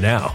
now.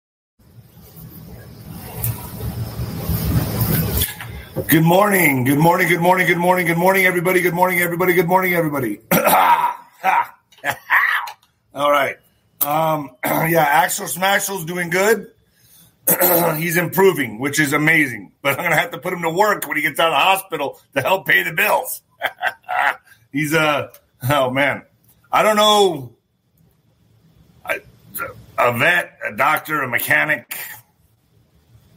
Good morning. Good morning. Good morning. Good morning. Good morning, everybody. Good morning, everybody. Good morning, everybody. All right. Um, yeah, Axel Smashel's doing good. He's improving, which is amazing. But I'm gonna have to put him to work when he gets out of the hospital to help pay the bills. He's a oh man, I don't know. A, a vet, a doctor, a mechanic.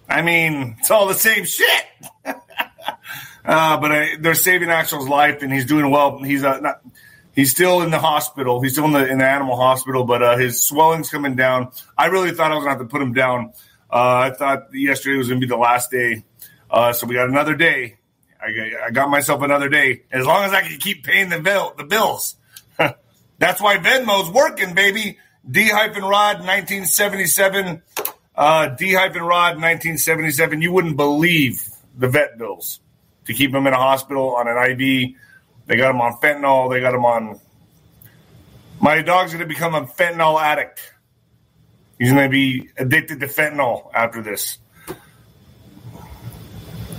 I mean, it's all the same shit. uh, but I, they're saving Axel's life, and he's doing well. He's uh, not. He's still in the hospital. He's still in the in the animal hospital, but uh, his swelling's coming down. I really thought I was gonna have to put him down. Uh, I thought yesterday was gonna be the last day, uh, so we got another day. I, I, got myself another day. As long as I can keep paying the bill, the bills. That's why Venmo's working, baby. D hyphen Rod 1977. Uh, D hyphen Rod 1977. You wouldn't believe the vet bills to keep him in a hospital on an IV. They got him on fentanyl. They got him on. My dog's going to become a fentanyl addict. He's going to be addicted to fentanyl after this. I'm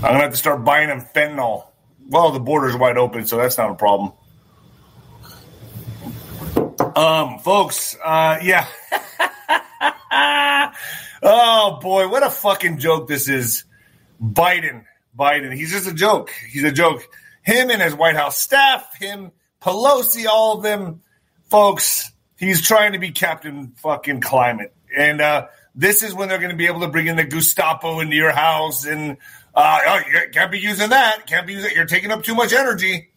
going to have to start buying him fentanyl. Well, the border's wide open, so that's not a problem. Um, folks, uh, yeah. oh boy, what a fucking joke this is. Biden, Biden, he's just a joke. He's a joke. Him and his White House staff, him, Pelosi, all of them, folks. He's trying to be Captain fucking Climate, and uh, this is when they're going to be able to bring in the Gestapo into your house, and uh, oh, you can't be using that. Can't be using. You're taking up too much energy.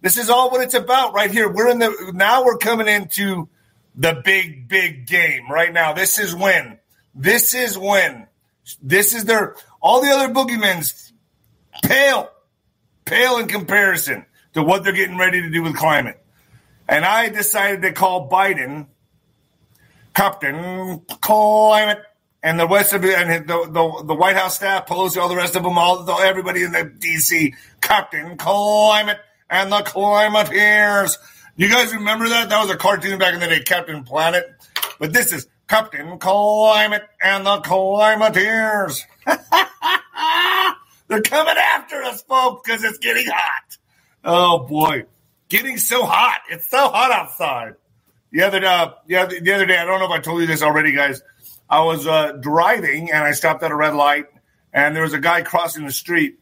This is all what it's about right here. We're in the now. We're coming into the big, big game right now. This is when. This is when. This is their. All the other boogeymen's pale, pale in comparison to what they're getting ready to do with climate. And I decided to call Biden Captain Climate and the rest of it, and the, the, the White House staff, Pelosi, all the rest of them, all everybody in the D.C. Captain Climate and the Climateers. You guys remember that? That was a cartoon back in the day, Captain Planet. But this is Captain Climate and the Climateers. They're coming after us, folks, because it's getting hot. Oh boy, getting so hot! It's so hot outside. The other, uh, yeah, the other day, I don't know if I told you this already, guys. I was uh, driving and I stopped at a red light, and there was a guy crossing the street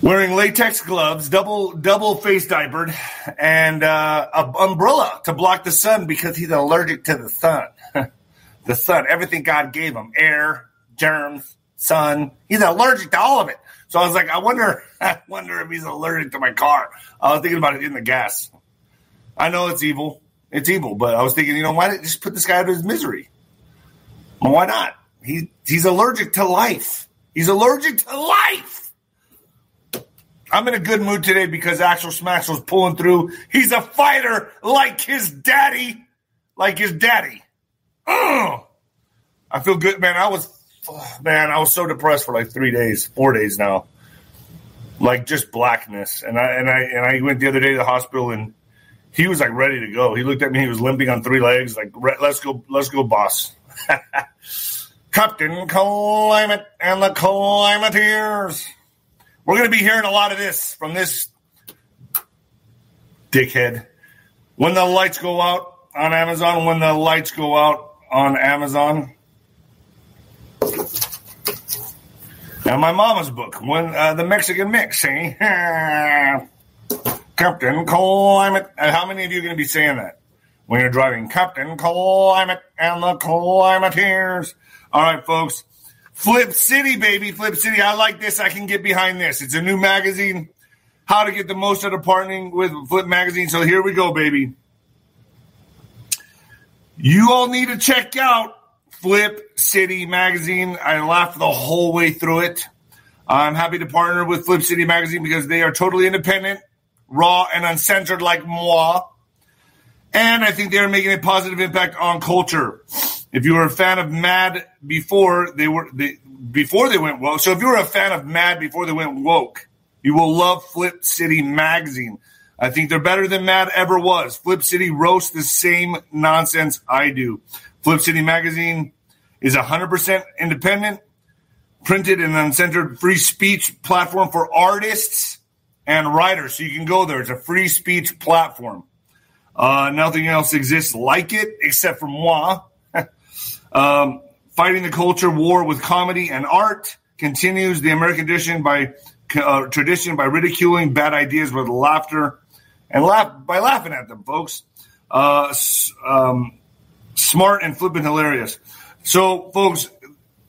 wearing latex gloves, double double face diapered, and uh, an umbrella to block the sun because he's allergic to the sun. the sun, everything God gave him, air, germs, sun. He's allergic to all of it. So I was like, I wonder, I wonder if he's allergic to my car. I was thinking about it in the gas. I know it's evil. It's evil, but I was thinking, you know, why not just put this guy out of his misery? Why not? He he's allergic to life. He's allergic to life. I'm in a good mood today because Axel Smash was pulling through. He's a fighter like his daddy, like his daddy. Ugh. I feel good, man. I was, man, I was so depressed for like three days, four days now, like just blackness. And I and I and I went the other day to the hospital and he was like ready to go. He looked at me. He was limping on three legs. Like, let's go, let's go, boss. Captain Climate and the Climateers. We're going to be hearing a lot of this from this dickhead. When the lights go out on Amazon, when the lights go out on Amazon. Now, my mama's book, when uh, the Mexican mix, eh? Captain Climate. And how many of you are going to be saying that when you're driving? Captain Climate and the Climateers. All right, folks. Flip City, baby. Flip City. I like this. I can get behind this. It's a new magazine. How to get the most out of partnering with Flip Magazine. So here we go, baby. You all need to check out Flip City Magazine. I laughed the whole way through it. I'm happy to partner with Flip City Magazine because they are totally independent, raw, and uncensored like moi. And I think they are making a positive impact on culture. If you were a fan of Mad before they were they, before they went woke, so if you were a fan of Mad before they went woke, you will love Flip City Magazine. I think they're better than Mad ever was. Flip City roasts the same nonsense I do. Flip City Magazine is 100% independent, printed and uncensored free speech platform for artists and writers. So you can go there. It's a free speech platform. Uh, nothing else exists like it except for moi. um, fighting the culture war with comedy and art continues the American tradition by uh, tradition by ridiculing bad ideas with laughter and laugh by laughing at them, folks. Uh, um, smart and flipping hilarious. So, folks,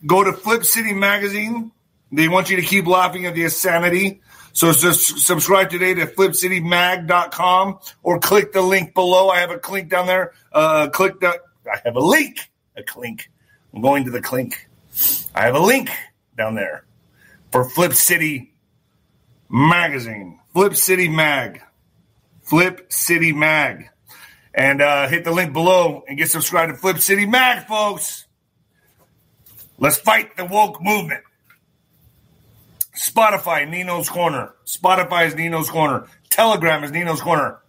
go to Flip City Magazine. They want you to keep laughing at the insanity. So just subscribe today to flipcitymag.com or click the link below. I have a link down there. Uh, click the, I have a link, a clink. I'm going to the clink. I have a link down there for Flip City Magazine. Flip City Mag. Flip City Mag. And uh, hit the link below and get subscribed to Flip City Mag, folks. Let's fight the woke movement. Spotify, Nino's Corner. Spotify is Nino's Corner. Telegram is Nino's Corner.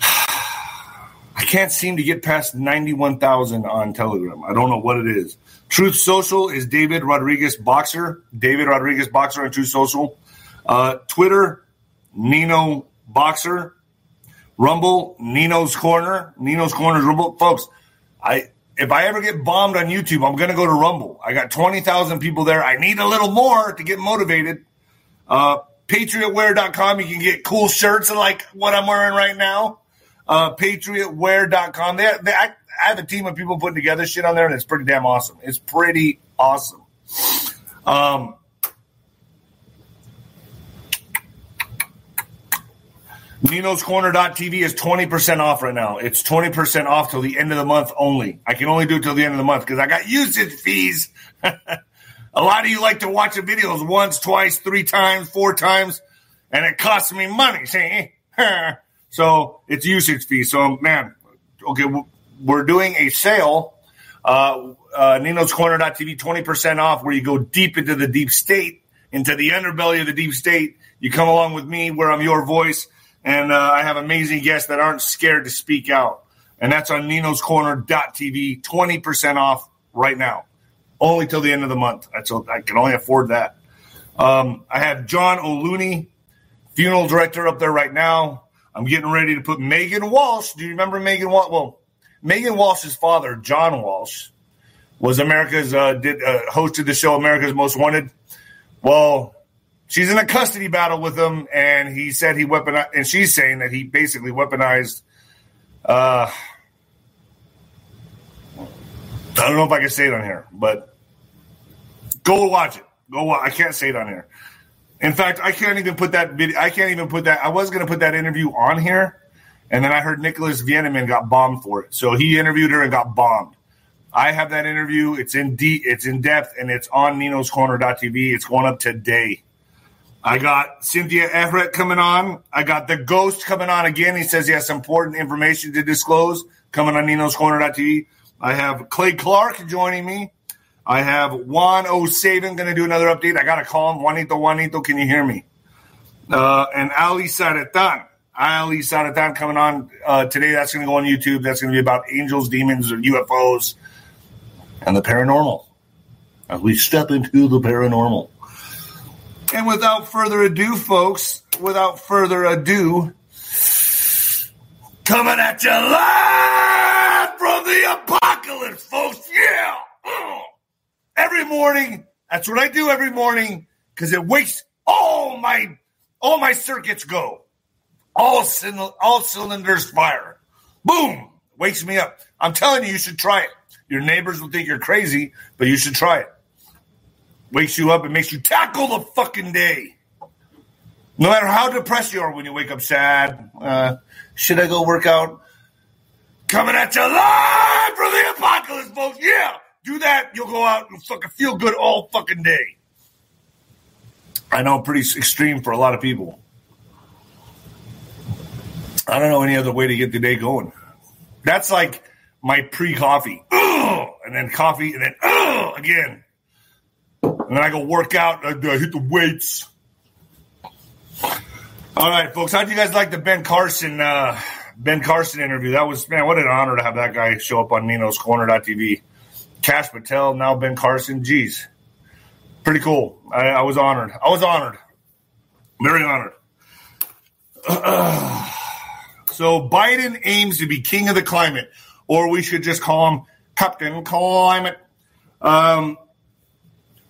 I can't seem to get past 91,000 on Telegram. I don't know what it is. Truth Social is David Rodriguez Boxer. David Rodriguez Boxer on Truth Social. Uh, Twitter, Nino Boxer. Rumble, Nino's Corner. Nino's Corner Rumble. Folks, I if I ever get bombed on YouTube, I'm going to go to Rumble. I got 20,000 people there. I need a little more to get motivated. Uh, patriotwear.com. You can get cool shirts like what I'm wearing right now. Uh, patriotwear.com. They, they, I, I have a team of people putting together shit on there, and it's pretty damn awesome. It's pretty awesome. Um, Nino'sCorner.tv is 20% off right now. It's 20% off till the end of the month only. I can only do it till the end of the month because I got usage fees. a lot of you like to watch the videos once, twice, three times, four times, and it costs me money. See? so it's usage fees. So, man, okay, we're doing a sale. Uh, uh, Nino'sCorner.tv, 20% off, where you go deep into the deep state, into the underbelly of the deep state. You come along with me where I'm your voice and uh, I have amazing guests that aren't scared to speak out. And that's on Nino's Corner.tv, 20% off right now, only till the end of the month. That's I can only afford that. Um, I have John O'Looney, funeral director, up there right now. I'm getting ready to put Megan Walsh. Do you remember Megan Walsh? Well, Megan Walsh's father, John Walsh, was America's uh, did uh, hosted the show America's Most Wanted. Well, she's in a custody battle with him, and he said he weaponized, and she's saying that he basically weaponized. Uh, I don't know if I can say it on here, but go watch it. Go watch. I can't say it on here. In fact, I can't even put that video. I can't even put that. I was going to put that interview on here, and then I heard Nicholas Veniamin got bombed for it. So he interviewed her and got bombed. I have that interview. It's in deep. It's in depth, and it's on Nino's Corner.tv. It's going up today. I got Cynthia Everett coming on. I got the ghost coming on again. He says he has some important information to disclose coming on Nino's Corner.tv. I have Clay Clark joining me. I have Juan O'Savin going to do another update. I got to call him. Juanito, Juanito, can you hear me? Uh, and Ali Siadatan. Ali Siadatan coming on uh, today. That's going to go on YouTube. That's going to be about angels, demons, or UFOs and the paranormal. As we step into the paranormal. And without further ado, folks, without further ado, coming at you live from the apocalypse, folks. Yeah. Uh, every morning, that's what I do every morning because it wakes all my all my circuits go. All all cylinders fire. Boom! Wakes me up. I'm telling you, you should try it. Your neighbors will think you're crazy, but you should try it wakes you up and makes you tackle the fucking day. No matter how depressed you are when you wake up sad, uh, should I go work out? Coming at you live from the apocalypse folks. Yeah, do that. You'll go out and fucking feel good all fucking day. I know, pretty extreme for a lot of people. I don't know any other way to get the day going. That's like my pre-coffee, and then coffee, and then again, and then I go work out. I, I hit the weights. All right, folks. How do you guys like the Ben Carson uh, Ben Carson interview? That was man, what an honor to have that guy show up on Nino's Corner.tv. Kash Patel, now Ben Carson. Jeez, pretty cool. I, I was honored. I was honored. Very honored. so Biden aims to be king of the climate, or we should just call him Captain Climate. Um,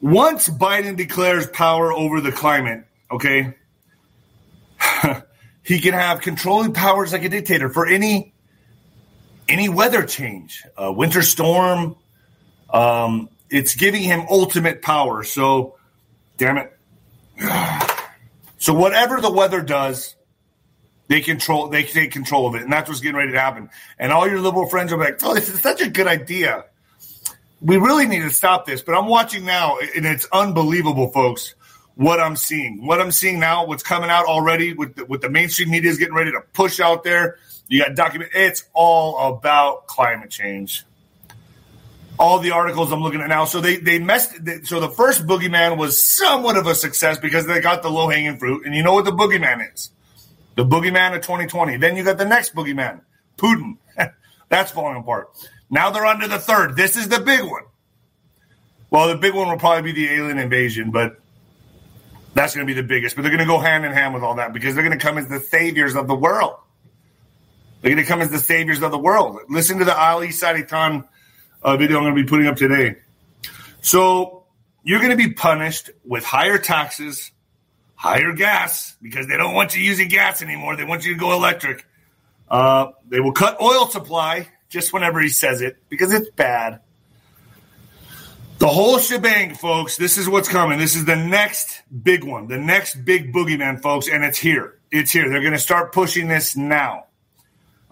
once Biden declares power over the climate, okay, he can have controlling powers like a dictator for any any weather change, a winter storm. Um, it's giving him ultimate power. So, damn it. So whatever the weather does, they control. They take control of it, and that's what's getting ready to happen. And all your liberal friends are like, "Oh, this is such a good idea." We really need to stop this. But I'm watching now, and it's unbelievable, folks. What I'm seeing, what I'm seeing now, what's coming out already with the, with the mainstream media is getting ready to push out there. You got document. It's all about climate change all the articles I'm looking at now. So they they messed. So the first boogeyman was somewhat of a success because they got the low hanging fruit, and you know what the boogeyman is? The boogeyman of 2020. Then you got the next boogeyman, Putin. That's falling apart. Now they're under the third. This is the big one. Well, the big one will probably be the alien invasion, but that's going to be the biggest. But they're going to go hand in hand with all that because they're going to come as the saviors of the world. They're going to come as the saviors of the world. Listen to the Ali Siadatan uh, video I'm going to be putting up today. So you're going to be punished with higher taxes, higher gas, because they don't want you using gas anymore. They want you to go electric. Uh, they will cut oil supply just whenever he says it because it's bad. The whole shebang, folks. This is what's coming. This is the next big one, the next big boogeyman, folks, and it's here. It's here. They're going to start pushing this now.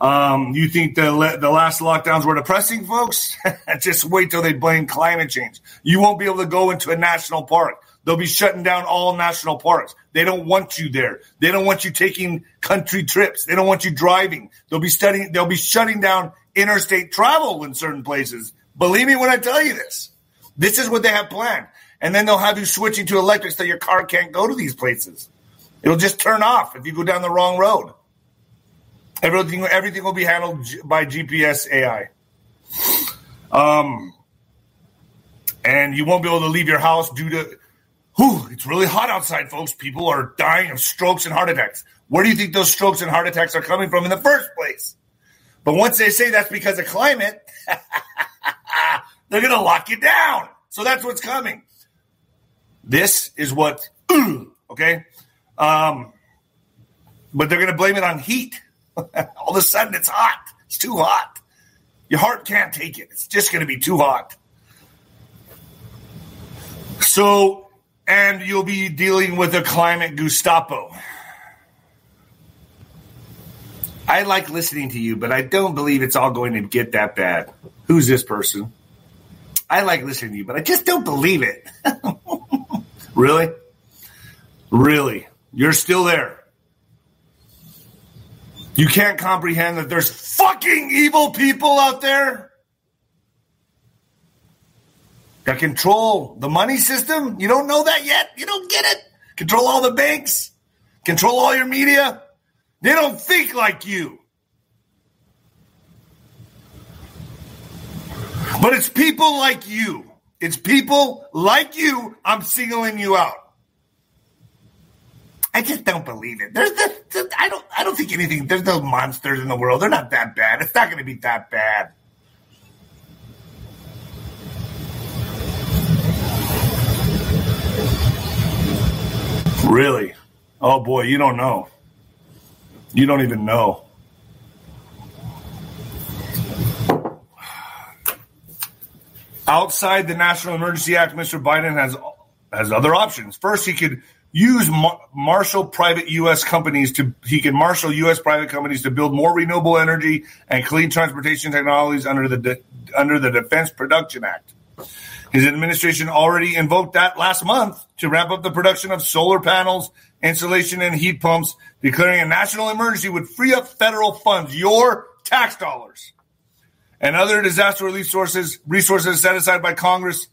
Um, you think the the last lockdowns were depressing, folks? Just wait till they blame climate change. You won't be able to go into a national park. They'll be shutting down all national parks. They don't want you there. They don't want you taking country trips. They don't want you driving. They'll be studying. They'll be shutting down interstate travel in certain places. Believe me when I tell you this. This is what they have planned. And then they'll have you switching to electric so your car can't go to these places. It'll just turn off if you go down the wrong road. Everything everything will be handled by GPS AI. Um, and you won't be able to leave your house due to. Whew, it's really hot outside, folks. People are dying of strokes and heart attacks. Where do you think those strokes and heart attacks are coming from in the first place? But once they say that's because of climate, they're going to lock you down. So that's what's coming. This is what, okay? Um, but they're going to blame it on heat. All of a sudden, it's hot. It's too hot. Your heart can't take it. It's just going to be too hot. So, and you'll be dealing with a climate Gestapo. I like listening to you, but I don't believe it's all going to get that bad. Who's this person? I like listening to you, but I just don't believe it. really? Really? You're still there. You can't comprehend that there's fucking evil people out there that control the money system. You don't know that yet? You don't get it? Control all the banks, control all your media. They don't think like you. But it's people like you. It's people like you. I'm singling you out. I just don't believe it. There's, there's, I don't, I don't think anything. There's no monsters in the world. They're not that bad. It's not going to be that bad. Really? Oh boy, you don't know. You don't even know. Outside the National Emergency Act, Mr. Biden has has other options. First, he could use Mar- marshal private U.S. companies to he can marshal U.S. private companies to build more renewable energy and clean transportation technologies under the de- under the Defense Production Act. His administration already invoked that last month to ramp up the production of solar panels, insulation, and heat pumps, declaring a national emergency would free up federal funds, your tax dollars, and other disaster relief sources resources set aside by Congress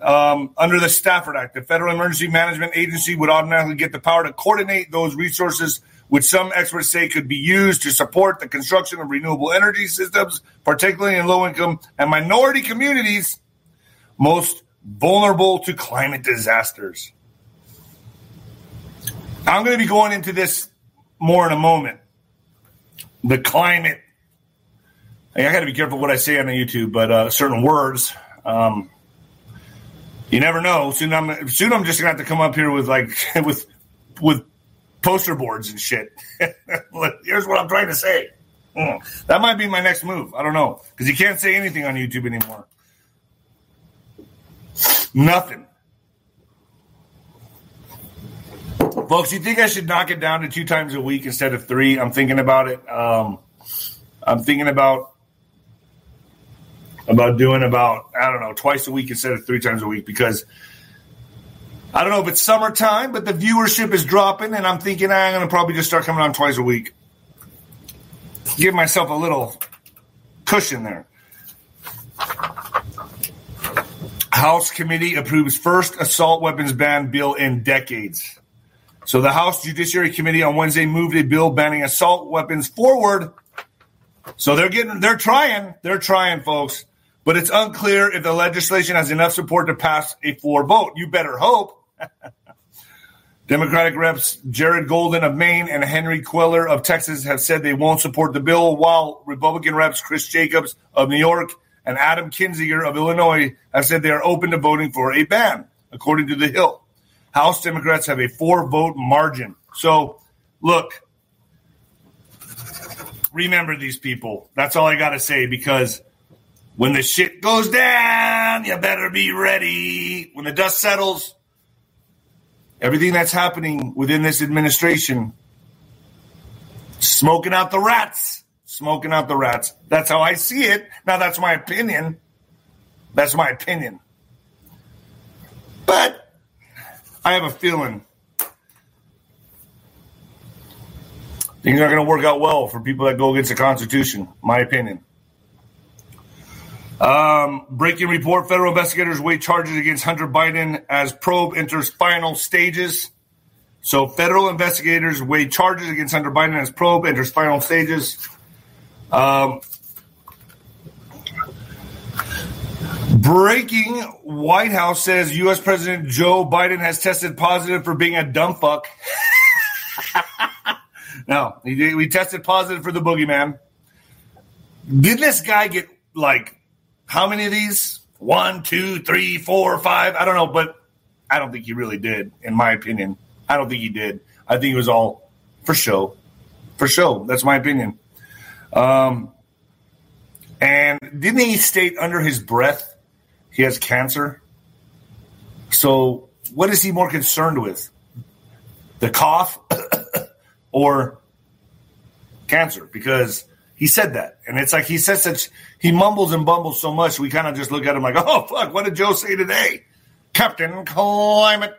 um, under the Stafford Act, the Federal Emergency Management Agency would automatically get the power to coordinate those resources, which some experts say could be used to support the construction of renewable energy systems, particularly in low income and minority communities most vulnerable to climate disasters. I'm going to be going into this more in a moment. The climate. I got to be careful what I say on YouTube, but uh, certain words. Um, you never know. Soon I'm soon I'm just gonna have to come up here with like with with poster boards and shit. Here's what I'm trying to say. Mm. That might be my next move. I don't know because you can't say anything on YouTube anymore. Nothing. Folks, you think I should knock it down to two times a week instead of three? I'm thinking about it. Um, I'm thinking about about doing about I don't know twice a week instead of three times a week because I don't know if it's summertime, but the viewership is dropping, and I'm thinking I'm going to probably just start coming on twice a week. Give myself a little cushion there. House committee approves first assault weapons ban bill in decades. So the House Judiciary Committee on Wednesday moved a bill banning assault weapons forward. So they're getting, they're trying, they're trying, folks but it's unclear if the legislation has enough support to pass a floor vote. You better hope. Democratic reps Jared Golden of Maine and Henry Cuellar of Texas have said they won't support the bill, while Republican reps Chris Jacobs of New York and Adam Kinzinger of Illinois have said they are open to voting for a ban, according to The Hill. House Democrats have a four vote margin. So, look, remember these people. That's all I got to say because when the shit goes down, you better be ready. When the dust settles, everything that's happening within this administration, smoking out the rats, smoking out the rats. That's how I see it. Now, that's my opinion. That's my opinion. But I have a feeling things are going to work out well for people that go against the Constitution. My opinion. Um, breaking report federal investigators weigh charges against Hunter Biden as probe enters final stages. So, federal investigators weigh charges against Hunter Biden as probe enters final stages. Um, breaking White House says U.S. President Joe Biden has tested positive for being a dumb fuck. no, he, we tested positive for the boogeyman. Did this guy get like how many of these? One, two, three, four, five. I don't know, but I don't think he really did, in my opinion. I don't think he did. I think it was all for show. For show. That's my opinion. Um, and didn't he state under his breath he has cancer? So what is he more concerned with? The cough or cancer? Because he said that. And it's like he says such, he mumbles and bumbles so much, we kind of just look at him like, oh, fuck, what did Joe say today? Captain Climate.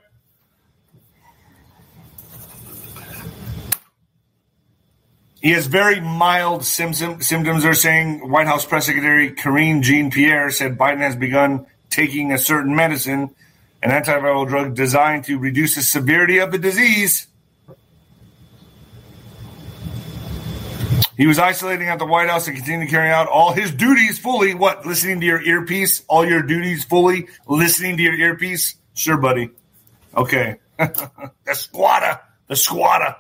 He has very mild symptoms, symptoms, are saying. White House Press Secretary Karine Jean Pierre said Biden has begun taking a certain medicine, an antiviral drug designed to reduce the severity of the disease. He was isolating at the White House and continuing to carry out all his duties fully. What? Listening to your earpiece? All your duties fully? Listening to your earpiece? Sure, buddy. Okay. the squatter. The squatter.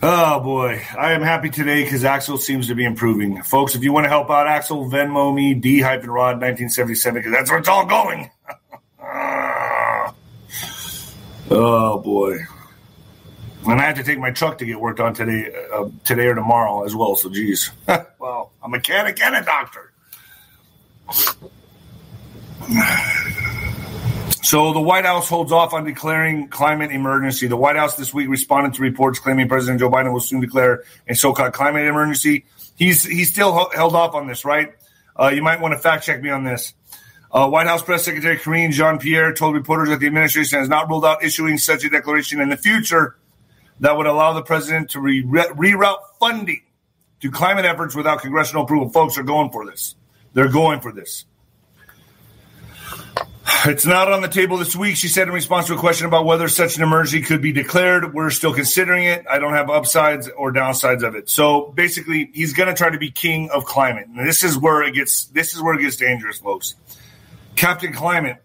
Oh boy, I am happy today because Axel seems to be improving. Folks, if you want to help out Axel, Venmo me D hyphen Rod 1977 because that's where it's all going. oh boy. And I have to take my truck to get worked on today, uh, today or tomorrow as well. So, geez, well, a mechanic and a doctor. So the White House holds off on declaring climate emergency. The White House this week responded to reports claiming President Joe Biden will soon declare a so-called climate emergency. He's he's still held off on this, right? Uh, you might want to fact check me on this. Uh, White House Press Secretary Karine Jean-Pierre told reporters that the administration has not ruled out issuing such a declaration in the future that would allow the president to re- reroute funding to climate efforts without congressional approval. Folks are going for this. They're going for this. It's not on the table this week, she said in response to a question about whether such an emergency could be declared. We're still considering it. I don't have upsides or downsides of it. So basically, he's going to try to be king of climate. And this is where it gets this is where it gets dangerous, folks. Captain Climate.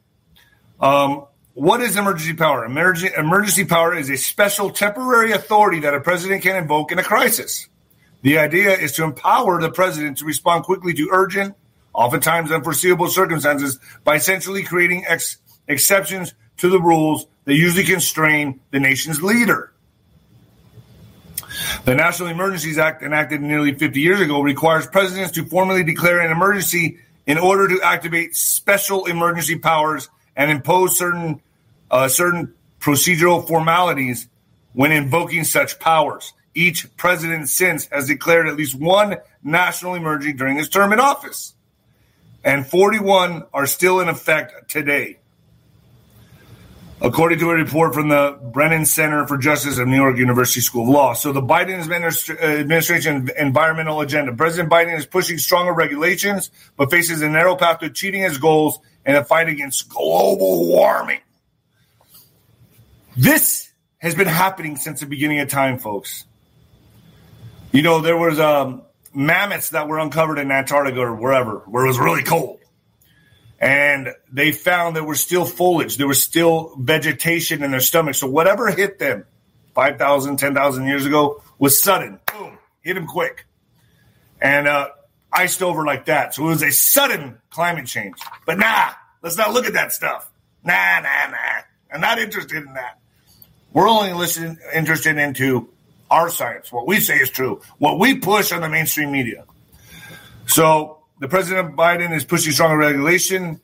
Um, what is emergency power? Emergency, emergency power is a special temporary authority that a president can invoke in a crisis. The idea is to empower the president to respond quickly to urgent oftentimes unforeseeable circumstances, by essentially creating ex- exceptions to the rules that usually constrain the nation's leader. The National Emergencies Act, enacted nearly 50 years ago, requires presidents to formally declare an emergency in order to activate special emergency powers and impose certain uh, certain procedural formalities when invoking such powers. Each president since has declared at least one national emergency during his term in office and 41 are still in effect today. According to a report from the Brennan Center for Justice of New York University School of Law. So, the Biden administration environmental agenda. President Biden is pushing stronger regulations, but faces a narrow path to achieving his goals in a fight against global warming. This has been happening since the beginning of time, folks. You know, there was um, mammoths that were uncovered in Antarctica or wherever, where it was really cold. And they found there was still foliage, there was still vegetation in their stomach. So whatever hit them 5,000, 10,000 years ago was sudden. Boom, hit them quick. And uh, iced over like that. So it was a sudden climate change. But nah, let's not look at that stuff. Nah, nah, nah. I'm not interested in that. We're only listening, interested into our science, what we say is true, what we push on the mainstream media. So the President Biden is pushing stronger regulation.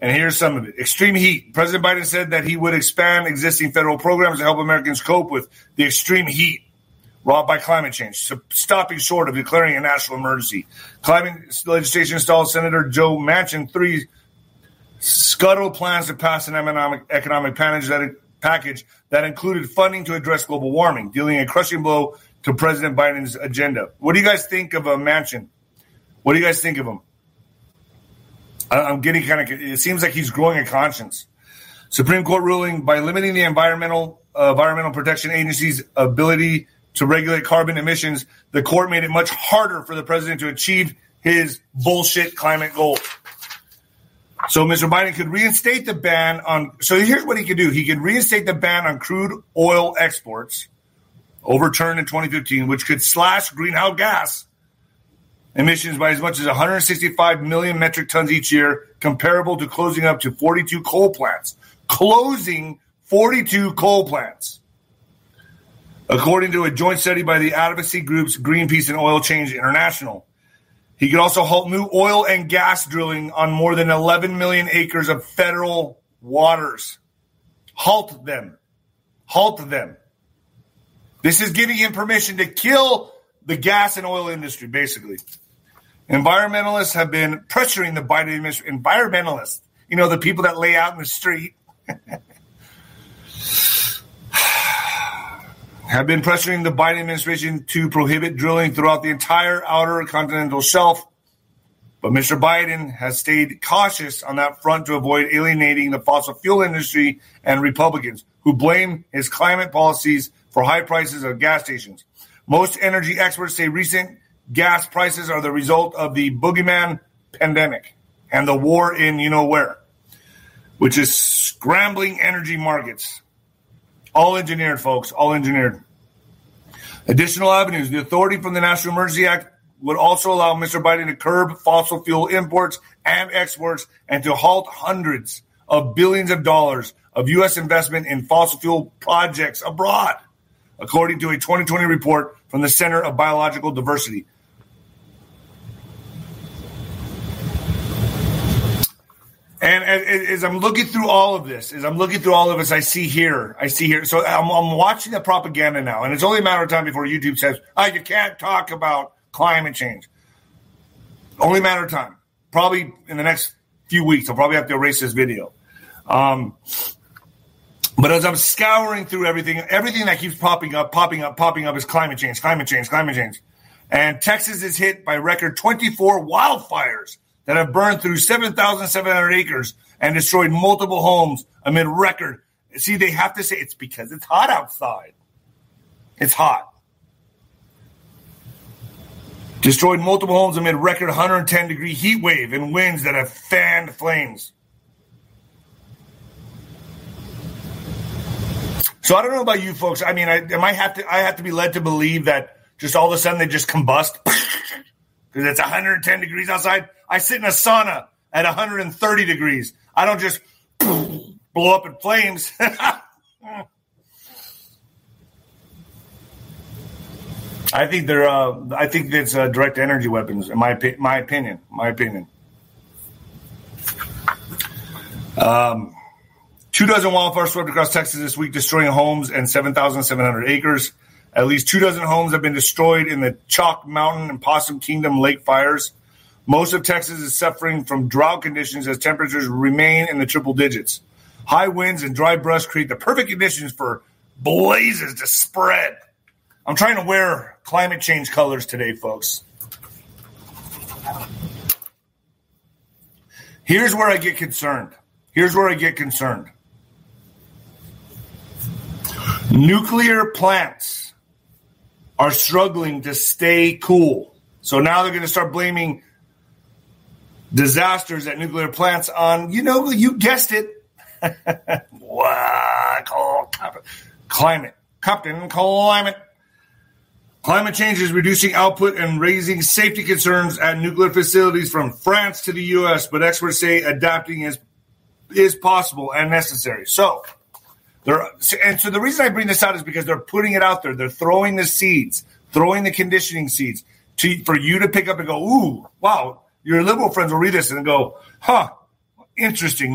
And here's some of it. Extreme heat. President Biden said that he would expand existing federal programs to help Americans cope with the extreme heat wrought by climate change, stopping short of declaring a national emergency. Climate legislation stalled Senator Joe Manchin three scuttle plans to pass an economic economic package that package that included funding to address global warming, dealing a crushing blow to President Biden's agenda. What do you guys think of a Manchin? What do you guys think of him? I'm getting kind of. It seems like he's growing a conscience. Supreme Court ruling by limiting the environmental uh, environmental protection agency's ability to regulate carbon emissions, the court made it much harder for the president to achieve his bullshit climate goals. So Mr. Biden could reinstate the ban on. So here's what he could do: he could reinstate the ban on crude oil exports, overturned in 2015, which could slash greenhouse gas emissions by as much as 165 million metric tons each year, comparable to closing up to 42 coal plants. Closing 42 coal plants. According to a joint study by the advocacy groups Greenpeace and Oil Change International. He could also halt new oil and gas drilling on more than 11 million acres of federal waters. Halt them. Halt them. This is giving him permission to kill the gas and oil industry, basically. Environmentalists have been pressuring the Biden administration. Environmentalists, you know, the people that lay out in the street. have been pressuring the Biden administration to prohibit drilling throughout the entire outer continental shelf. But Mr. Biden has stayed cautious on that front to avoid alienating the fossil fuel industry and Republicans who blame his climate policies for high prices of gas stations. Most energy experts say recent gas prices are the result of the boogeyman pandemic and the war in you know where, which is scrambling energy markets. All engineered, folks, all engineered. Additional avenues. The authority from the National Emergency Act would also allow Mr. Biden to curb fossil fuel imports and exports and to halt hundreds of billions of dollars of U.S. investment in fossil fuel projects abroad. according to a 2020 report from the Center of Biological Diversity. And as, I'm looking through all of this, as I'm looking through all of this, I see here, I see here. So I'm, I'm watching the propaganda now, and it's only a matter of time before YouTube says, "Oh, you can't talk about climate change." Only matter of time. Probably in the next few weeks, I'll probably have to erase this video. Um, but as I'm scouring through everything, everything that keeps popping up, popping up, popping up is climate change, climate change, climate change. And Texas is hit by record 24 wildfires that have burned through 7,700 acres and destroyed multiple homes amid record. See, they have to say it's because it's hot outside. It's hot. Destroyed multiple homes amid record 110 degree heat wave and winds that have fanned flames. So I don't know about you folks. I mean, I, I might have to. I have to be led to believe that just all of a sudden they just combust because it's 110 degrees outside. I sit in a sauna at 130 degrees. I don't just blow up in flames. I think they're. Uh, I think it's uh, direct energy weapons. In my my opinion, my opinion. Um, two dozen wildfires swept across Texas this week, destroying homes and 7,700 acres. At least two dozen homes have been destroyed in the Chalk Mountain and Possum Kingdom lake fires. Most of Texas is suffering from drought conditions as temperatures remain in the triple digits. High winds and dry brush create the perfect conditions for blazes to spread. I'm trying to wear climate change colors today, folks. Here's where I get concerned. Here's where I get concerned. Nuclear plants are struggling to stay cool. So now they're going to start blaming disasters at nuclear plants on, you know, you guessed it. climate. Captain Climate. Climate change is reducing output and raising safety concerns at nuclear facilities from France to the U.S., but experts say adapting is is possible and necessary. So, they're, and so the reason I bring this out is because they're putting it out there. They're throwing the seeds, throwing the conditioning seeds to, for you to pick up and go, ooh, wow. Your liberal friends will read this and go, huh, interesting.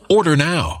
Order now.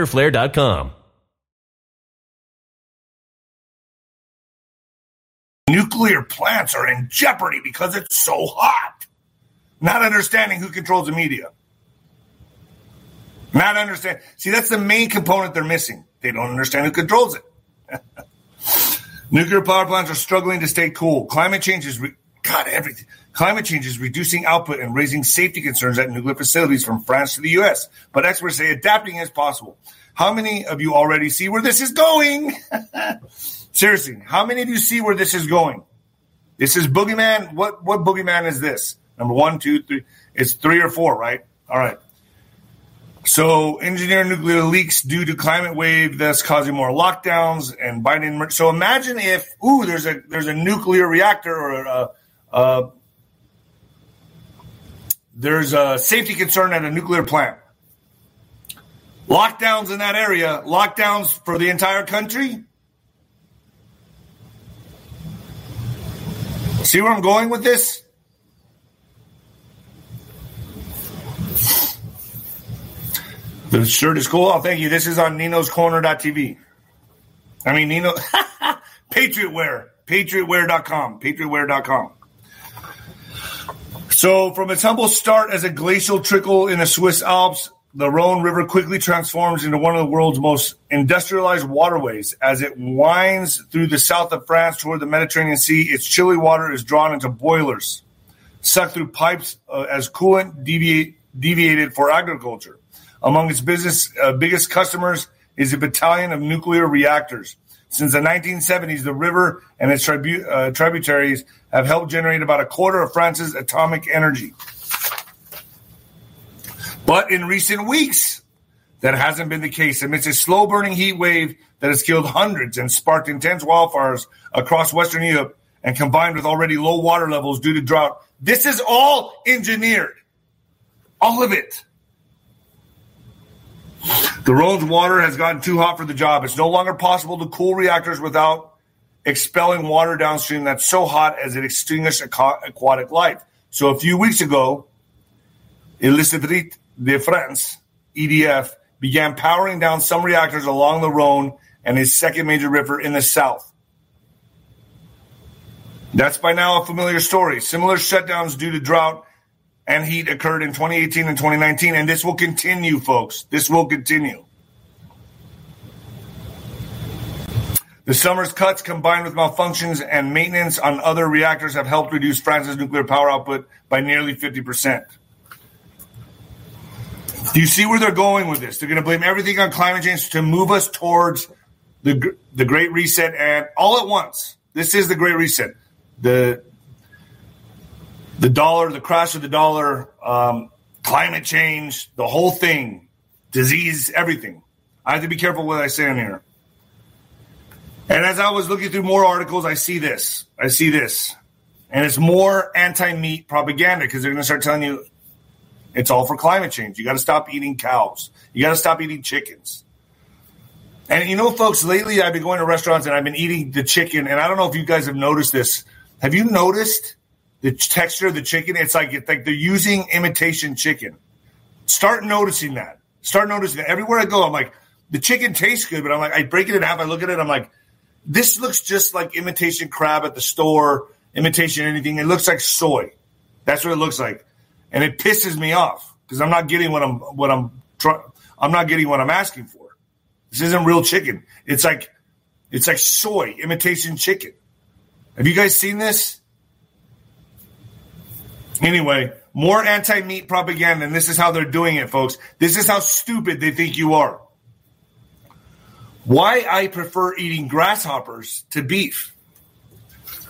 fighterflare.com. Nuclear plants are in jeopardy because it's so hot. Not understanding who controls the media. Not understand. See, that's the main component they're missing. They don't understand who controls it. Nuclear power plants are struggling to stay cool. Climate change is, re- God, everything. Climate change is reducing output and raising safety concerns at nuclear facilities from France to the U.S. But experts say adapting is possible. How many of you already see where this is going? Seriously, how many of you see where this is going? This is boogeyman. What what boogeyman is this? Number one, two, three. It's three or four, right? All right. So, engineer nuclear leaks due to climate wave, thus causing more lockdowns and Biden. So, imagine if ooh, there's a there's a nuclear reactor or a, a there's a safety concern at a nuclear plant. Lockdowns in that area, lockdowns for the entire country. See where I'm going with this? The shirt is cool. Oh, thank you. This is on Nino's Corner.tv. I mean, Nino, Patriot Wear, patriotwear.com, patriotwear.com. So, from its humble start as a glacial trickle in the Swiss Alps, the Rhone River quickly transforms into one of the world's most industrialized waterways. As it winds through the south of France toward the Mediterranean Sea, its chilly water is drawn into boilers, sucked through pipes uh, as coolant deviate, deviated for agriculture. Among its business uh, biggest customers is a battalion of nuclear reactors. Since the 1970s, the river and its tribu- uh, tributaries have helped generate about a quarter of France's atomic energy. But in recent weeks, that hasn't been the case. Amidst a slow burning heat wave that has killed hundreds and sparked intense wildfires across Western Europe and combined with already low water levels due to drought, this is all engineered. All of it. The Rhone's water has gotten too hot for the job. It's no longer possible to cool reactors without expelling water downstream that's so hot as it extinguishes aquatic life. So a few weeks ago, Electricité de France, EDF, began powering down some reactors along the Rhone and its second major river in the south. That's by now a familiar story. Similar shutdowns due to drought and heat occurred in 2018 and 2019, and this will continue, folks. This will continue. The summer's cuts combined with malfunctions and maintenance on other reactors have helped reduce France's nuclear power output by nearly 50%. Do you see where they're going with this? They're going to blame everything on climate change to move us towards the the Great Reset, and all at once. This is the Great Reset. The the dollar, the crash of the dollar, um, climate change, the whole thing, disease, everything. I have to be careful what I say on here. And as I was looking through more articles, I see this. I see this. And it's more anti meat propaganda because they're going to start telling you it's all for climate change. You got to stop eating cows. You got to stop eating chickens. And you know, folks, lately I've been going to restaurants and I've been eating the chicken. And I don't know if you guys have noticed this. Have you noticed the texture of the chicken? It's like it's like they're using imitation chicken. Start noticing that. Start noticing that. Everywhere I go, I'm like, the chicken tastes good, but I'm like, I break it in half. I look at it, I'm like, this looks just like imitation crab at the store, imitation anything. It looks like soy. That's what it looks like, and it pisses me off because I'm not getting what I'm what I'm trying. I'm not getting what I'm asking for. This isn't real chicken. It's like it's like soy imitation chicken. Have you guys seen this? Anyway, more anti meat propaganda, and this is how they're doing it, folks. This is how stupid they think you are. Why I prefer eating grasshoppers to beef.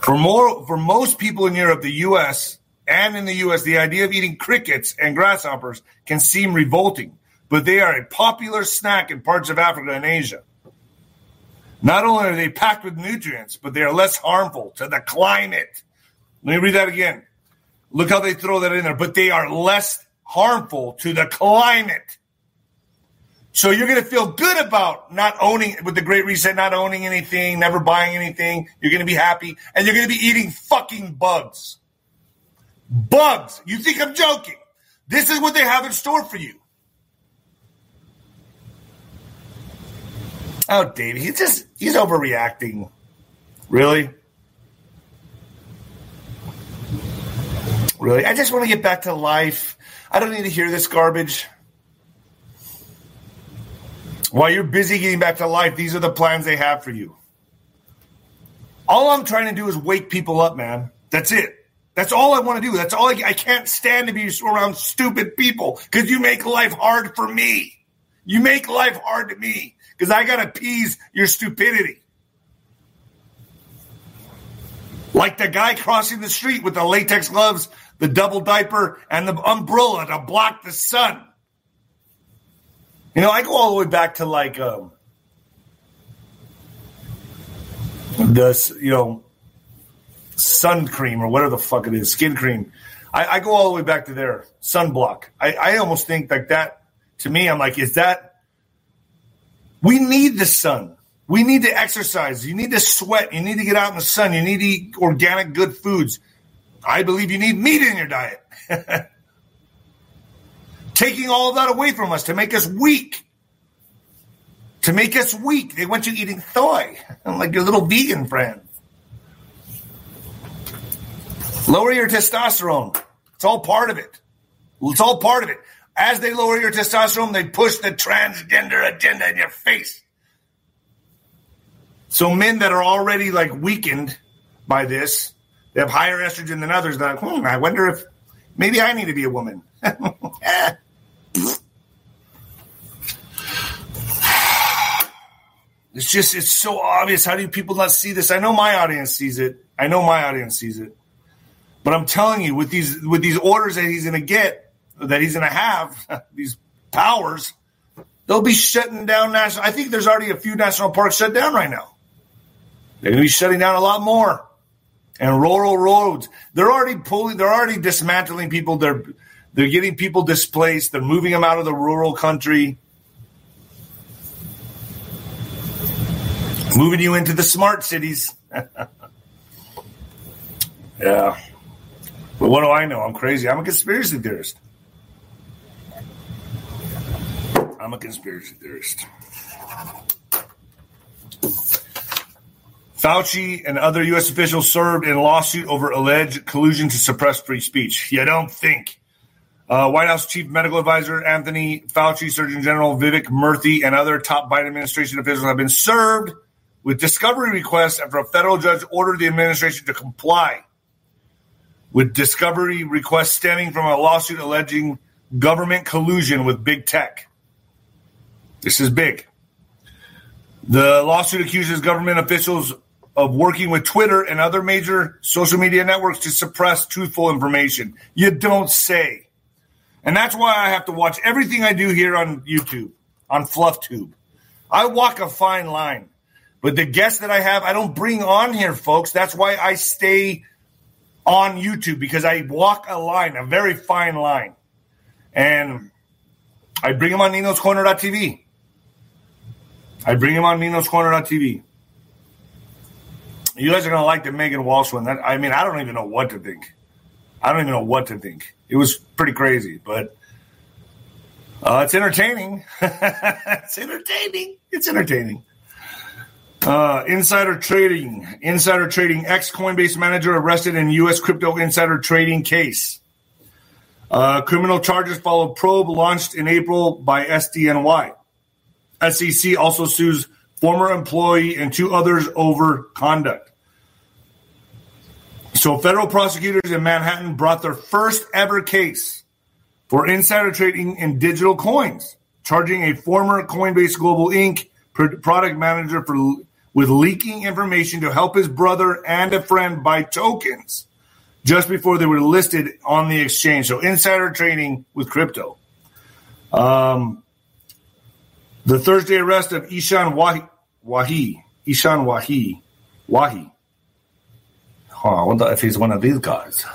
For more for most people in Europe, the US, and in the US, the idea of eating crickets and grasshoppers can seem revolting, but they are a popular snack in parts of Africa and Asia. Not only are they packed with nutrients, but they are less harmful to the climate. Let me read that again. Look how they throw that in there, but they are less harmful to the climate. So you're going to feel good about not owning with the Great Reset, not owning anything, never buying anything. You're going to be happy, and you're going to be eating fucking bugs. Bugs. You think I'm joking? This is what they have in store for you. Oh, David, he's just he's overreacting. Really? Really? I just want to get back to life. I don't need to hear this garbage. While you're busy getting back to life, these are the plans they have for you. All I'm trying to do is wake people up, man. That's it. That's all I want to do. That's all I, I can't stand to be around stupid people because you make life hard for me. You make life hard to me because I got to appease your stupidity. Like the guy crossing the street with the latex gloves the double diaper, and the umbrella to block the sun. You know, I go all the way back to like um, the you know sun cream or whatever the fuck it is, skin cream. I, I go all the way back to there, sunblock. I, I almost think like that. To me, I'm like, is that we need the sun. We need to exercise. You need to sweat. You need to get out in the sun. You need to eat organic, good foods. I believe you need meat in your diet. Taking all that away from us to make us weak. To make us weak. They want you eating soy, like your little vegan friend. Lower your testosterone. It's all part of it. It's all part of it. As they lower your testosterone, they push the transgender agenda in your face. So men that are already like weakened by this they have higher estrogen than others. They're like, hmm, I wonder if maybe I need to be a woman. It's just, it's so obvious. How do people not see this? I know my audience sees it. I know my audience sees it. But I'm telling you, with these with these orders that he's going to get, that he's going to have, these powers, they'll be shutting down national. I think there's already a few national parks shut down right now. They're going to be shutting down a lot more and rural roads. They're already pulling. They're already dismantling people. They're they're getting people displaced. They're moving them out of the rural country, moving you into the smart cities. yeah. But what do I know? I'm crazy. I'm a conspiracy theorist. I'm a conspiracy theorist. Fauci and other U.S. officials served in lawsuit over alleged collusion to suppress free speech. You don't think. Uh, White House Chief Medical Advisor Anthony Fauci, Surgeon General Vivek Murthy, and other top Biden administration officials have been served with discovery requests after a federal judge ordered the administration to comply with discovery requests stemming from a lawsuit alleging government collusion with big tech. This is big. The lawsuit accuses government officials of working with Twitter and other major social media networks to suppress truthful information. You don't say. And that's why I have to watch everything I do here on YouTube, on FluffTube. I walk a fine line. But the guests that I have, I don't bring on here, folks. That's why I stay on YouTube because I walk a line, a very fine line. And I bring them on Nino'sCorner.tv. I bring them on Nino'sCorner.tv. You guys are gonna like the Megan Walsh one. That, I mean, I don't even know what to think. I don't even know what to think. It was pretty crazy, but uh, it's entertaining. it's entertaining. It's entertaining. Uh, insider trading. Insider trading. Ex Coinbase manager arrested in U.S. crypto insider trading case. Uh, criminal charges follow probe launched in April by SDNY. SEC also sues former employee and two others over conduct. So, federal prosecutors in Manhattan brought their first ever case for insider trading in digital coins, charging a former Coinbase Global Inc. product manager for with leaking information to help his brother and a friend buy tokens just before they were listed on the exchange. So, insider trading with crypto. Um, the Thursday arrest of Ishan Wahi, Wahi Ishan Wahi, Wahi. Oh, I wonder if he's one of these guys.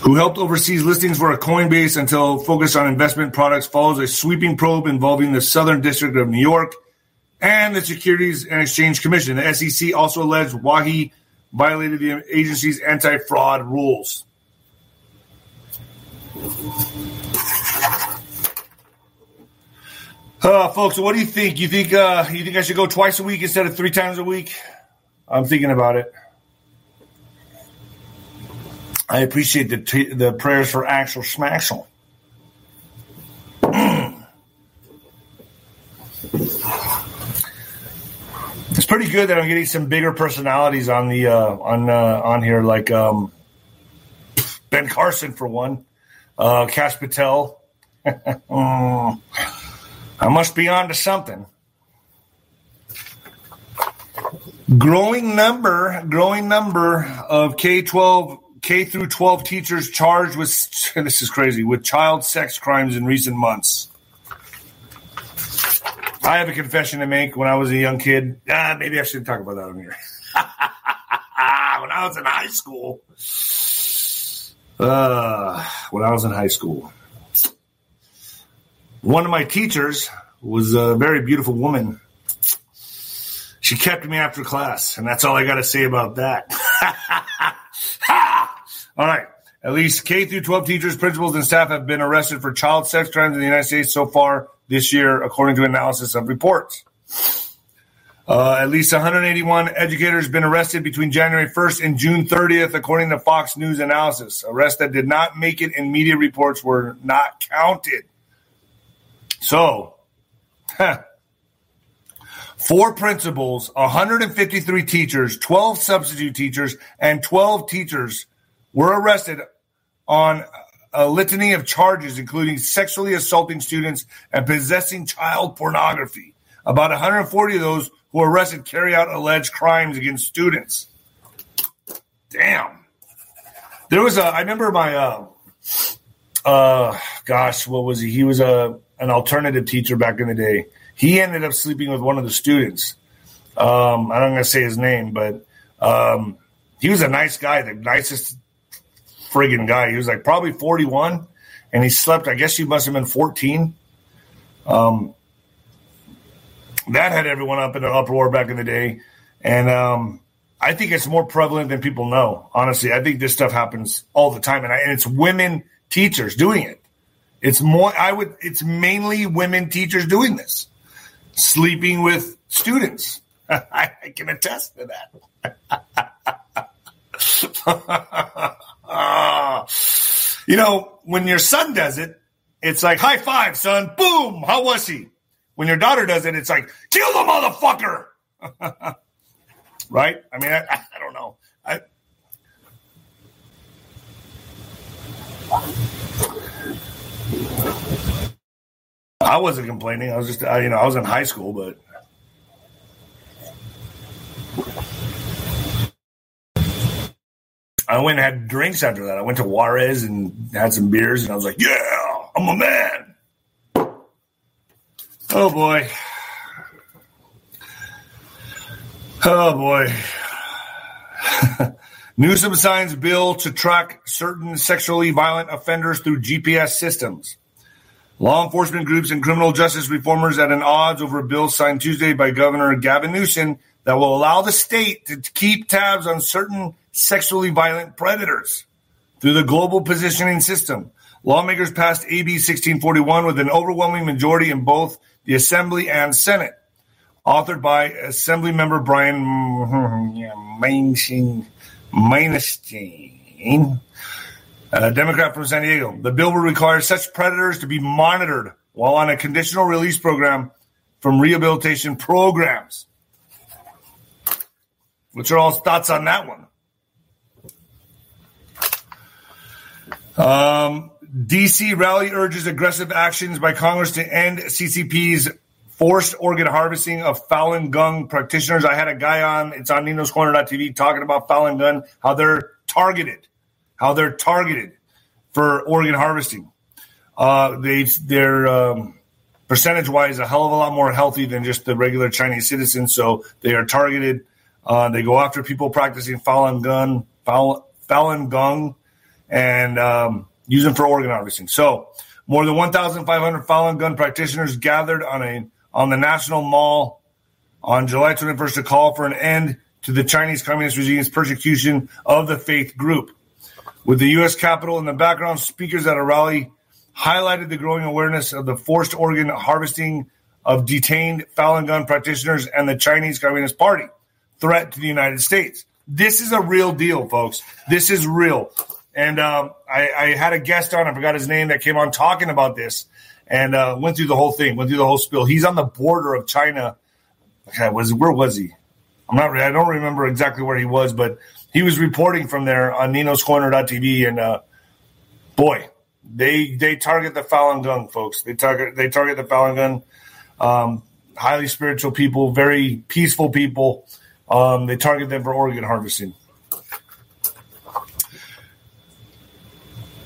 Who helped overseas listings for a Coinbase until focused on investment products follows a sweeping probe involving the Southern District of New York and the Securities and Exchange Commission. The SEC also alleged Wahi violated the agency's anti fraud rules. Uh, folks, what do you think? You think uh, you think I should go twice a week instead of three times a week? I'm thinking about it. I appreciate the t- the prayers for Axel Schmaxel. it's pretty good that I'm getting some bigger personalities on the uh, on uh, on here, like um, Ben Carson for one, uh, Kash Patel. I must be on to something. Growing number, growing number of K twelve, K through twelve teachers charged with this is crazy with child sex crimes in recent months. I have a confession to make. When I was a young kid, ah, maybe I shouldn't talk about that on here. when I was in high school, uh, when I was in high school, one of my teachers was a very beautiful woman. She kept me after class, and that's all I got to say about that. all right. At least K through 12 teachers, principals, and staff have been arrested for child sex crimes in the United States so far this year, according to analysis of reports. Uh, at least 181 educators been arrested between January 1st and June 30th, according to Fox News analysis. Arrests that did not make it in media reports were not counted. So, huh, four principals, 153 teachers, 12 substitute teachers, and 12 teachers were arrested on a litany of charges, including sexually assaulting students and possessing child pornography. About 140 of those who were arrested carry out alleged crimes against students. Damn. There was a, I remember my, uh, uh, gosh, what was he? He was a, an alternative teacher back in the day. He ended up sleeping with one of the students. Um, I'm not going to say his name, but um, he was a nice guy, the nicest friggin' guy. He was like probably 41, and he slept. I guess he must have been 14. Um, that had everyone up in an uproar back in the day, and um, I think it's more prevalent than people know. Honestly, I think this stuff happens all the time, and, I, and it's women teachers doing it. It's more. I would. It's mainly women teachers doing this, sleeping with students. I, I can attest to that. You know, when your son does it, it's like high five, son. Boom. How was he? When your daughter does it, it's like kill the motherfucker. right? I mean, I, I don't know. I, I wasn't complaining. I was just, I, you know, I was in high school, but I went and had drinks after that. I went to Juarez and had some beers, and I was like, "Yeah, I'm a man." Oh boy. Oh boy. Newsom signs bill to track certain sexually violent offenders through GPS systems. Law enforcement groups and criminal justice reformers at an odds over a bill signed Tuesday by Governor Gavin Newsom that will allow the state to keep tabs on certain sexually violent predators through the global positioning system. Lawmakers passed AB 1641 with an overwhelming majority in both the Assembly and Senate. Authored by Assembly member Brian Maienschein. A Democrat from San Diego. The bill would require such predators to be monitored while on a conditional release program from rehabilitation programs. What's your all thoughts on that one? Um, DC rally urges aggressive actions by Congress to end CCP's forced organ harvesting of Falun Gong practitioners. I had a guy on, it's on Nino's Corner.tv, talking about Falun Gong, how they're targeted, how they're targeted for organ harvesting. Uh, they, they're um, percentage wise a hell of a lot more healthy than just the regular Chinese citizens. So they are targeted. Uh, they go after people practicing Falun Gong, Falun, Gong, and um, use them for organ harvesting. So more than 1,500 Falun Gong practitioners gathered on a on the National Mall on July 21st to call for an end to the Chinese Communist regime's persecution of the faith group. With the U.S. Capitol in the background, speakers at a rally highlighted the growing awareness of the forced organ harvesting of detained Falun Gong practitioners and the Chinese Communist Party threat to the United States. This is a real deal, folks. This is real. And um, I, I, had a guest on, I forgot his name, that came on talking about this and uh, went through the whole thing, went through the whole spill. He's on the border of China. Okay, was where was he? I'm not. I don't remember exactly where he was, but he was reporting from there on Nino's Corner.tv, and uh, boy, they they target the Falun Gong folks. They target they target the Falun Gong. Um, highly spiritual people, very peaceful people. Um, they target them for organ harvesting.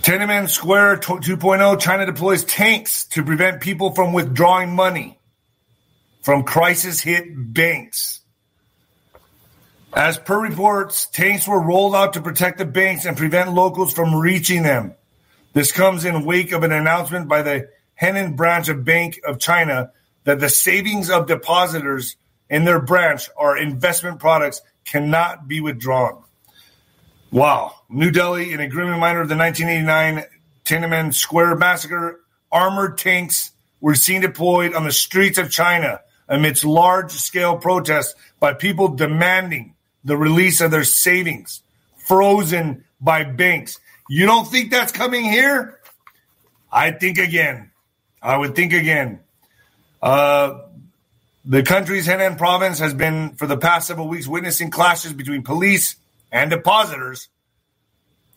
Tiananmen Square 2.0 China deploys tanks to prevent people from withdrawing money from crisis hit banks. As per reports, tanks were rolled out to protect the banks and prevent locals from reaching them. This comes in wake of an announcement by the Henan branch of Bank of China that the savings of depositors in their branch or investment products cannot be withdrawn. Wow. New Delhi, in a grim reminder of the 1989 Tiananmen Square massacre, armored tanks were seen deployed on the streets of China amidst large scale protests by people demanding the release of their savings frozen by banks. You don't think that's coming here? I think again. I would think again. Uh, the country's Henan province has been, for the past several weeks, witnessing clashes between police and depositors,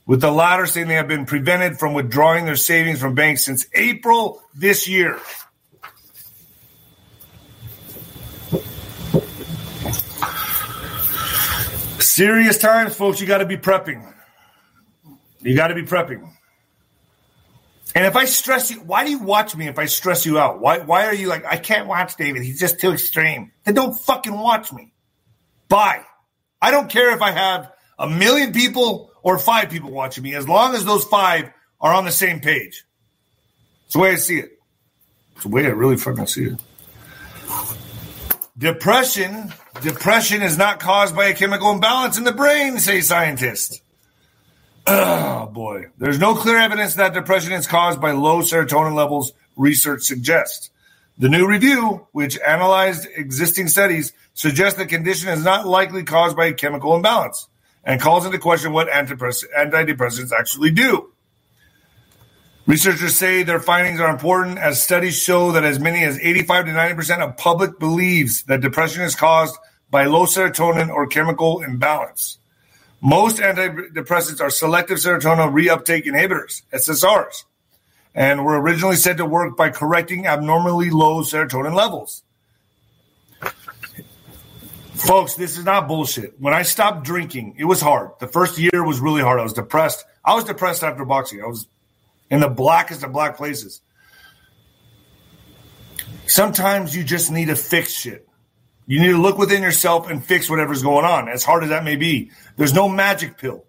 with the latter saying they have been prevented from withdrawing their savings from banks since April this year. Serious times, folks. You got to be prepping. You got to be prepping. And if I stress you, why do you watch me if I stress you out? Why, why are you like, I can't watch David. He's just too extreme. Then don't fucking watch me. Bye. I don't care if I have a million people or five people watching me, as long as those five are on the same page. It's the way I see it. It's the way I really fucking see it. Depression, depression is not caused by a chemical imbalance in the brain, say scientists. Oh boy. There's no clear evidence that depression is caused by low serotonin levels, research suggests. The new review, which analyzed existing studies, suggests the condition is not likely caused by a chemical imbalance and calls into question what antidepressants actually do. Researchers say their findings are important as studies show that as many as 85 to 90% of public believes that depression is caused by low serotonin or chemical imbalance. Most antidepressants are selective serotonin reuptake inhibitors, SSRIs, and were originally said to work by correcting abnormally low serotonin levels. Folks, this is not bullshit. When I stopped drinking, it was hard. The first year was really hard. I was depressed. I was depressed after boxing. I was in the blackest of black places. Sometimes you just need to fix shit. You need to look within yourself and fix whatever's going on, as hard as that may be. There's no magic pill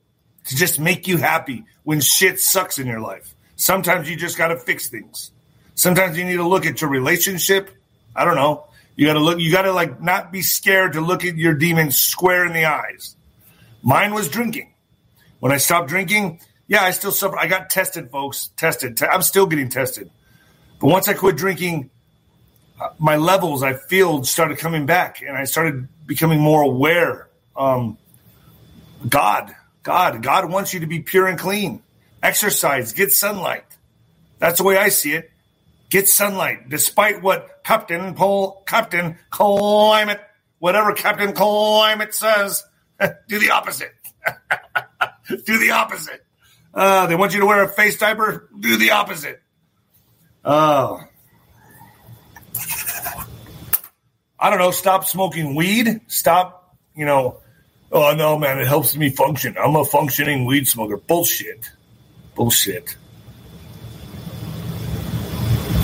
to just make you happy when shit sucks in your life. Sometimes you just got to fix things. Sometimes you need to look at your relationship. I don't know. You got to look. You got to like not be scared to look at your demons square in the eyes. Mine was drinking. When I stopped drinking, yeah, I still suffer. I got tested, folks. Tested. I'm still getting tested. But once I quit drinking, uh, my levels I feel started coming back, and I started becoming more aware. Um, God, God, God wants you to be pure and clean. exercise, get sunlight. That's the way I see it. Get sunlight, despite what Captain Captain Climate, whatever Captain Climate says. do the opposite. do the opposite. Uh, they want you to wear a face diaper. Do the opposite. Oh. I don't know. Stop smoking weed. Stop, you know. Oh no, man! It helps me function. I'm a functioning weed smoker. Bullshit. Bullshit.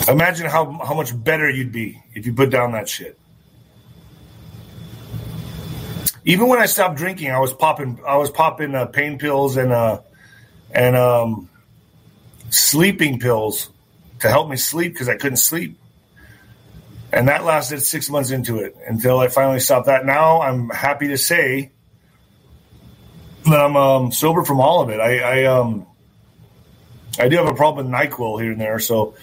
Imagine how how much better you'd be if you put down that shit. Even when I stopped drinking, I was popping I was popping uh, pain pills and uh and um sleeping pills to help me sleep because I couldn't sleep. And that lasted six months into it until I finally stopped that. Now I'm happy to say that I'm um, sober from all of it. I, I um I do have a problem with Nyquil here and there, so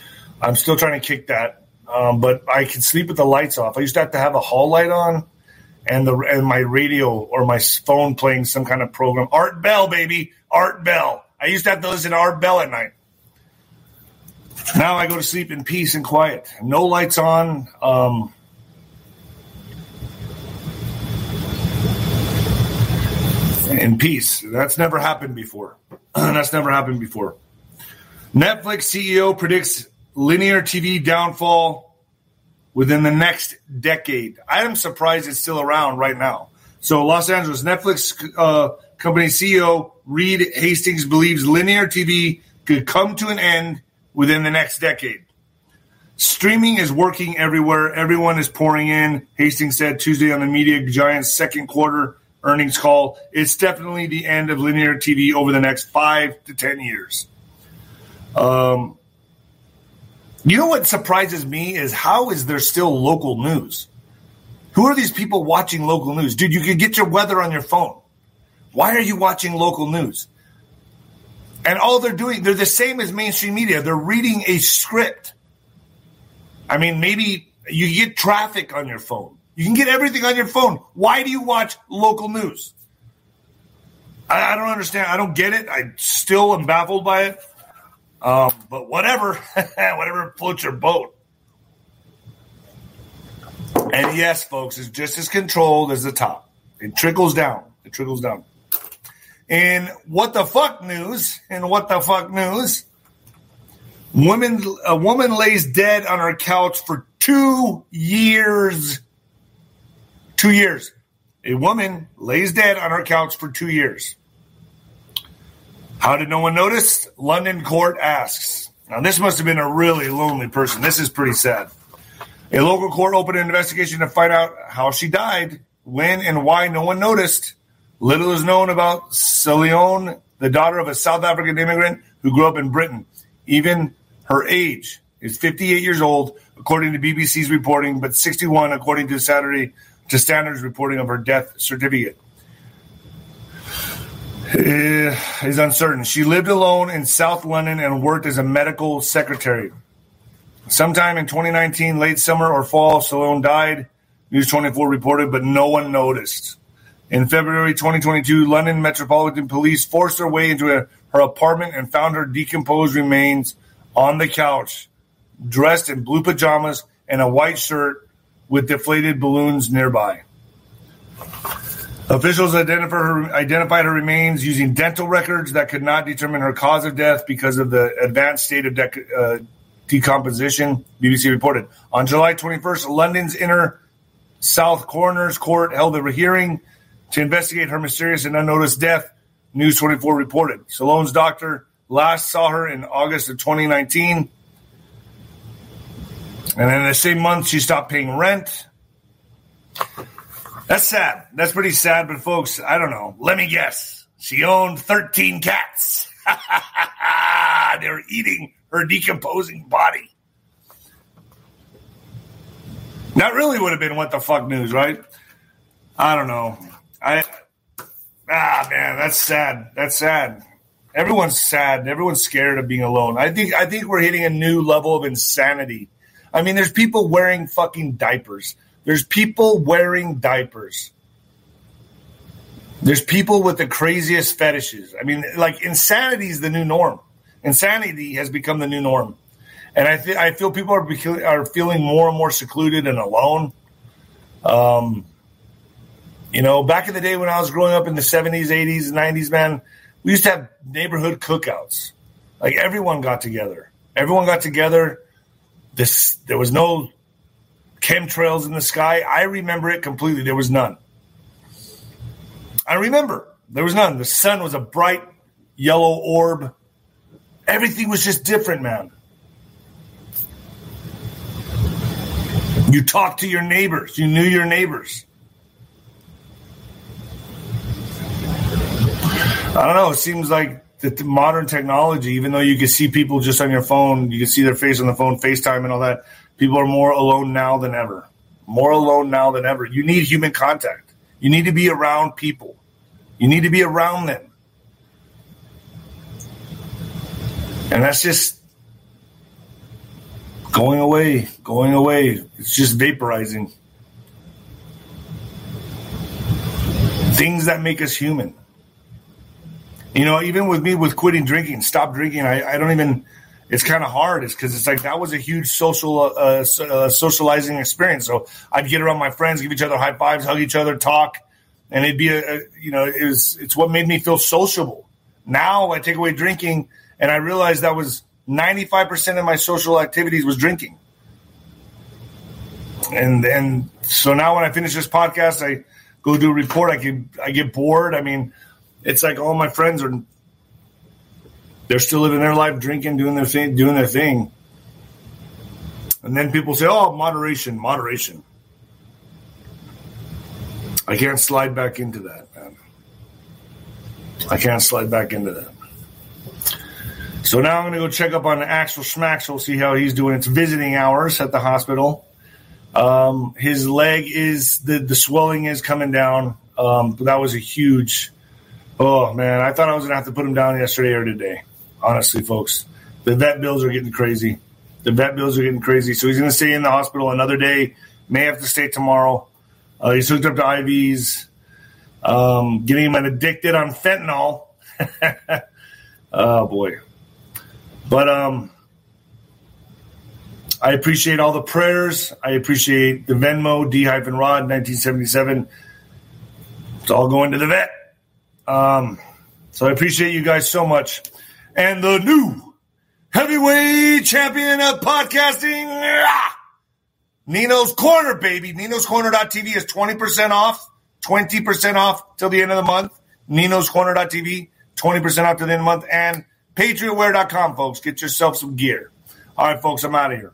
I'm still trying to kick that. Um, but I can sleep with the lights off. I used to have to have a hall light on and the and my radio or my phone playing some kind of program. Art Bell, baby, Art Bell. I used to have to listen to Art Bell at night. Now I go to sleep in peace and quiet. No lights on. Um, in peace. That's never happened before. That's never happened before. Netflix CEO predicts linear TV downfall within the next decade. I am surprised it's still around right now. So, Los Angeles Netflix uh, company CEO Reed Hastings believes linear TV could come to an end within the next decade. Streaming is working everywhere. Everyone is pouring in. Hastings said Tuesday on the media giant's second quarter earnings call. It's definitely the end of linear TV over the next five to 10 years. Um, you know what surprises me is how is there still local news? Who are these people watching local news? Dude, you can get your weather on your phone. Why are you watching local news? And all they're doing, they're the same as mainstream media. They're reading a script. I mean, maybe you get traffic on your phone. You can get everything on your phone. Why do you watch local news? I, I don't understand. I don't get it. I still am baffled by it. Um, but whatever, whatever floats your boat. And yes, folks, it's just as controlled as the top. It trickles down. It trickles down. In what the fuck news? In what the fuck news? Woman, a woman lays dead on her couch for two years. Two years. A woman lays dead on her couch for two years. How did no one notice? London court asks. Now, this must have been a really lonely person. This is pretty sad. A local court opened an investigation to find out how she died, when and why no one noticed. Little is known about Seleoane, the daughter of a South African immigrant who grew up in Britain. Even her age is 58 years old, according to BBC's reporting, but 61 according to Saturday to Standards reporting of her death certificate. Eh, is uncertain. She lived alone in South London and worked as a medical secretary. Sometime in 2019, late summer or fall, Seleoane died. News 24 reported, but no one noticed. In February 2022, London Metropolitan Police forced their way into a, her apartment and found her decomposed remains on the couch, dressed in blue pajamas and a white shirt with deflated balloons nearby. Officials identified her, identified her remains using dental records that could not determine her cause of death because of the advanced state of uh, decomposition, BBC reported. On July 21st, London's Inner South Coroner's Court held a hearing to investigate her mysterious and unnoticed death, News 24 reported. Seleoane's doctor last saw her in August of 2019. And in the same month, she stopped paying rent. That's sad. That's pretty sad. But folks, I don't know. Let me guess. She owned 13 cats. they were eating her decomposing body. That really would have been what the fuck news, right? I don't know. I ah man, that's sad. That's sad. Everyone's sad. Everyone's scared of being alone. I think I think we're hitting a new level of insanity. I mean, there's people wearing fucking diapers. There's people wearing diapers. There's people with the craziest fetishes. I mean, like insanity is the new norm. Insanity has become the new norm, and I th- I feel people are are feeling more and more secluded and alone. Um, you know, back in the day when I was growing up in the 70s, 80s, 90s, man, we used to have neighborhood cookouts. Like everyone got together. Everyone got together. This there was no chemtrails in the sky. I remember it completely. There was none. I remember there was none. The sun was a bright yellow orb. Everything was just different, man. You talked to your neighbors. You knew your neighbors. I don't know. It seems like the modern technology, even though you can see people just on your phone, you can see their face on the phone, FaceTime, and all that. People are more alone now than ever. More alone now than ever. You need human contact. You need to be around people. You need to be around them. And that's just going away, going away. It's just vaporizing. Things that make us human. You know, even with me with quitting drinking, stop drinking, I, I don't even. It's kind of hard. It's because it's like that was a huge social uh, uh, socializing experience. So I'd get around my friends, give each other high fives, hug each other, talk, and it'd be a, a you know it was it's what made me feel sociable. Now I take away drinking, and I realized that was ninety five percent of my social activities was drinking. And and so now when I finish this podcast, I go do a report. I get I get bored. I mean it's like all my friends are they're still living their life, drinking, doing their thing, doing their thing. And then people say, "Oh, moderation, moderation." I can't slide back into that, man. I can't slide back into that. So now I'm going to go check up on Axel Schmaxel, see how he's doing. It's visiting hours at the hospital. Um, his leg is the the swelling is coming down. Um, that was a huge Oh man, I thought I was gonna have to put him down yesterday or today. Honestly, folks, the vet bills are getting crazy. The vet bills are getting crazy. So he's gonna stay in the hospital another day. May have to stay tomorrow. Uh, he's hooked up to IVs. Um, getting him addicted on fentanyl. oh boy. But um, I appreciate all the prayers. I appreciate the Venmo D hyphen Rod 1977. It's all going to the vet. Um, so I appreciate you guys so much. And the new heavyweight champion of podcasting, Nino's Corner, baby. Nino's Corner.tv is 20% off, 20% off till the end of the month. Nino's Corner.tv, 20% off till the end of the month. And PatriotWear.com, folks. Get yourself some gear. All right, folks, I'm out of here.